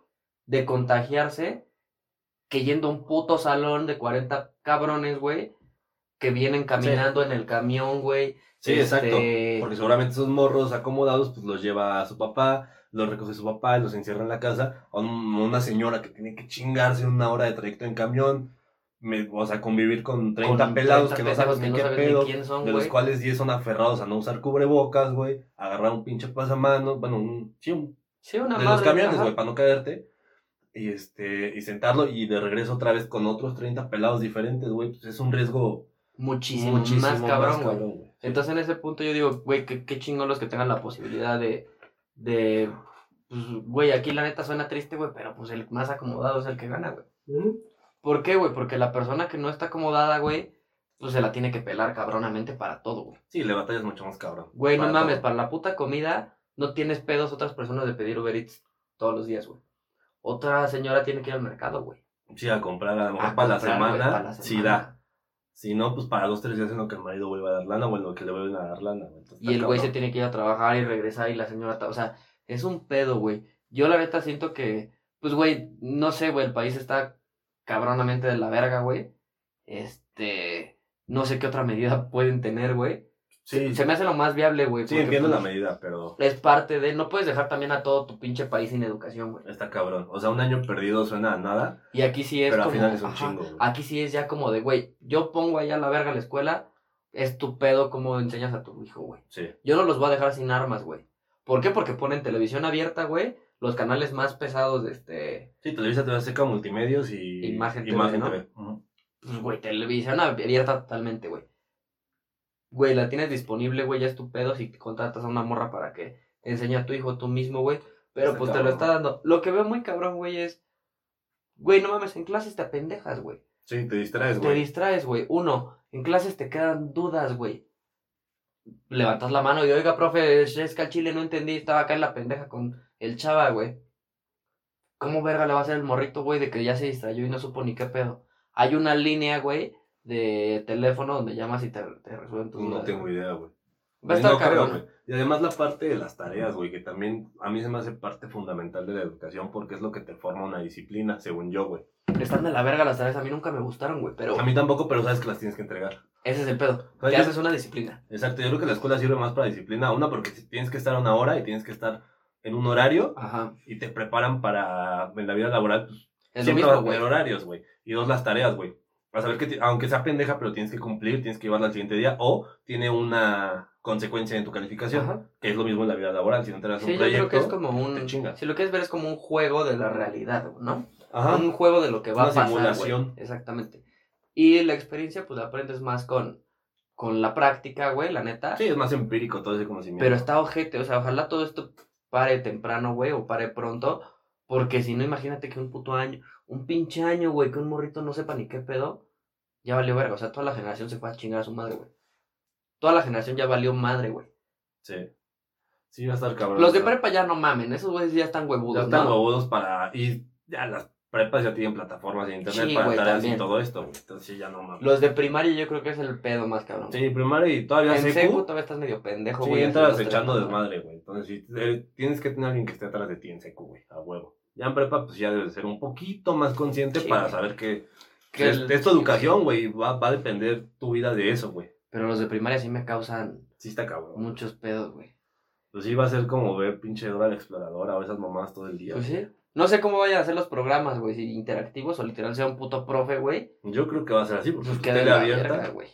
de contagiarse que yendo a un puto salón de 40 cabrones, güey, que vienen caminando en el camión, güey. Sí, Este, exacto. Porque seguramente esos morros acomodados, pues los lleva a su papá, los recoge su papá y los encierra en la casa. O un- una señora que tiene que chingarse una hora de trayecto en camión. me- o sea, convivir con 30 con pelados 30 que no sabes ni no qué pedo. quién son, de los cuales 10 son aferrados a no usar cubrebocas, güey. Agarrar un pinche pasamanos, bueno, un, sí, un Sí, una de los camiones, güey, para no caerte. Y este, y sentarlo y de regreso otra vez con otros 30 pelados diferentes, güey. Pues es un riesgo Muchísimo, muchísimo más cabrón, güey. Sí. Entonces en ese punto yo digo, güey, qué, qué chingón los que tengan la posibilidad de, de, pues, güey, aquí la neta suena triste, güey, pero pues el más acomodado es el que gana, güey. ¿Por qué, güey? Porque la persona que no está acomodada, güey, pues se la tiene que pelar cabronamente para todo, güey. Sí, le batallas mucho más cabrón. Güey, no mames, todo. para la puta comida no tienes pedos otras personas de pedir Uber Eats todos los días, güey. Otra señora tiene que ir al mercado, güey. Sí, a comprar a lo mejor A para, la semana, para la sí semana. da. Si no, pues para dos, tres días en lo que el marido vuelva a dar lana o en lo que le vuelven a dar lana. Entonces, Y el güey se tiene que ir a trabajar y regresar y la señora, o sea, es un pedo, güey. Yo la neta siento que, pues, güey, no sé, güey, el país está cabronamente de la verga, güey. Este, no sé qué otra medida pueden tener, güey. Sí, Se me hace lo más viable, güey. sí entiendo pues, la medida, pero Es parte de, no puedes dejar también a todo tu pinche país sin educación, güey. está cabrón. O sea, un año perdido suena a nada, Y aquí sí es pero al final es un ajá, chingo, güey. aquí sí es ya como de, güey, yo pongo allá la verga la escuela, es tu pedo cómo enseñas a tu hijo, güey. Sí. Yo no los voy a dejar sin armas, güey. ¿Por qué? Porque ponen televisión abierta, güey. Los canales más pesados de este. Sí, Televisa te Seca, Multimedios y Imagen TV, Imagen ¿no? TV. Pues, güey, televisión abierta totalmente, güey. Güey, la tienes disponible, güey, ya es tu pedo si contratas a una morra para que te enseñe a tu hijo tú mismo, güey. Pero pues te lo está dando. Lo que veo muy cabrón, güey, es. Güey, no mames, en clases te apendejas, güey. Sí, te distraes, Te güey. distraes, güey. Uno, en clases te quedan dudas, güey. Levantas la mano y, oiga, profe, es que al chile no entendí, estaba acá en la pendeja con el chava, güey. ¿Cómo verga le va a hacer el morrito, güey, de que ya se distrayó y no supo ni qué pedo? Hay una línea, güey, de teléfono donde llamas y te, te resuelven tus No dudas, tengo güey. idea, güey. Va a estar no creo, cabrón. güey. Y además la parte de las tareas, güey, que también a mí se me hace parte fundamental de la educación porque es lo que te forma una disciplina, según yo, güey. Están de la verga las tareas, a mí nunca me gustaron, güey, pero A mí tampoco, pero sabes que las tienes que entregar. ese es el pedo. Que haces una disciplina. Exacto, yo creo que la escuela sirve más para disciplina. Una, porque tienes que estar a una hora y tienes que estar en un horario Ajá. y te preparan para en la vida laboral. Pues, Es lo mismo, güey. horarios, güey. Y dos, las tareas, güey. A saber que, aunque sea pendeja, pero tienes que cumplir, tienes que llevarla al siguiente día o tiene una consecuencia en tu calificación, Ajá. que es lo mismo en la vida laboral. Si no te das Sí, un yo proyecto, creo que es como un. te. Si lo quieres ver es como un juego de la realidad, ¿no? Ajá. Un juego de lo que va Una a pasar. simulación. güey. Exactamente. Y la experiencia, pues la aprendes más con, con la práctica, güey, la neta. Sí, es más empírico todo ese conocimiento. Pero está ojete, o sea, ojalá todo esto pare temprano, güey, o pare pronto. Porque si no, imagínate que un puto año, un pinche año, güey, que un morrito no sepa ni qué pedo, ya valió verga. O sea, toda la generación se fue a chingar a su madre, güey. Toda la generación ya valió madre, güey. Sí. Sí, va a estar cabrón. Los de ¿verdad? prepa ya no mamen, esos güeyes ya están Ya huevudos, están ¿no? huevudos para. Y ya las prepas ya tienen plataformas de internet Sí, para güey, tareas también. y todo esto, güey. Entonces sí, ya no mames. Los de primaria yo creo que es el pedo más cabrón. Sí, primaria y todavía en secu. secu todavía estás medio pendejo, Sí, güey. entras haciendo echando desmadre, güey. Entonces sí, eh, tienes que tener alguien que esté atrás de ti en secu, güey. A huevo. Ya en prepa, pues ya debes ser un poquito más consciente Sí, para güey. saber que. Que es, el- es tu educación, güey. Va, va a depender tu vida de eso, güey. Pero los de primaria sí me causan Sí, está cabrón. muchos pedos, güey. Pues sí, va a ser como ver pinche Dora la exploradora o esas mamás todo el día. Pues sí. No sé cómo vayan a ser los programas, güey, si interactivos o literal sea un puto profe, güey. Yo creo que va a ser así, porque Pues tele abierta. güey.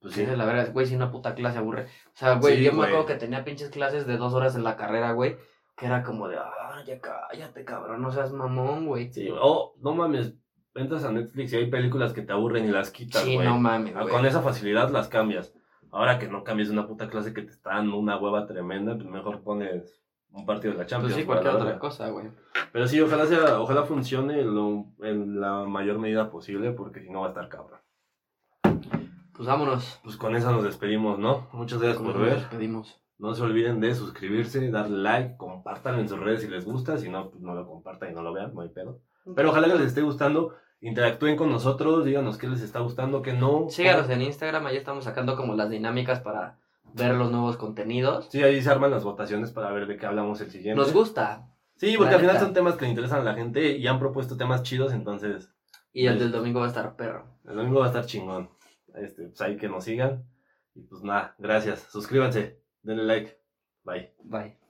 Pues Sí, la verga, güey, si una puta clase aburre. O sea, güey, Sí, yo me acuerdo que tenía pinches clases de dos horas en la carrera, güey. Que era como de, ah, ya cállate, cabrón, no seas mamón, güey. Sí, o no mames, entras a Netflix y hay películas que te aburren y las quitas, Sí, güey. no mames, Ah, güey. Con esa facilidad las cambias. Ahora que no cambies una puta clase que te está dando una hueva tremenda, pues mejor pones un partido de la Champions. Pues sí, cualquier otra cosa, güey. Pero sí, ojalá sea, ojalá funcione lo- en la mayor medida posible, porque si no va a estar cabrón. Pues vámonos. Pues con eso nos despedimos, ¿no? Muchas gracias por eso nos ver. despedimos. No se olviden de suscribirse, darle like, compartan en sus redes si les gusta. Si no, pues no lo compartan y no lo vean, no hay pedo. Pero ojalá que les esté gustando. Interactúen con nosotros, díganos qué les está gustando, qué no. Síganos en Instagram, ahí estamos sacando como las dinámicas para ver los nuevos contenidos. Sí, ahí se arman las votaciones para ver de qué hablamos el siguiente. Nos gusta. Sí, porque al final son temas que le interesan a la gente y han propuesto temas chidos, entonces Y el Sí. del domingo va a estar perro. el domingo va a estar chingón. Este, pues ahí que nos sigan. Y pues nada, gracias. Suscríbanse, denle like. Bye. Bye.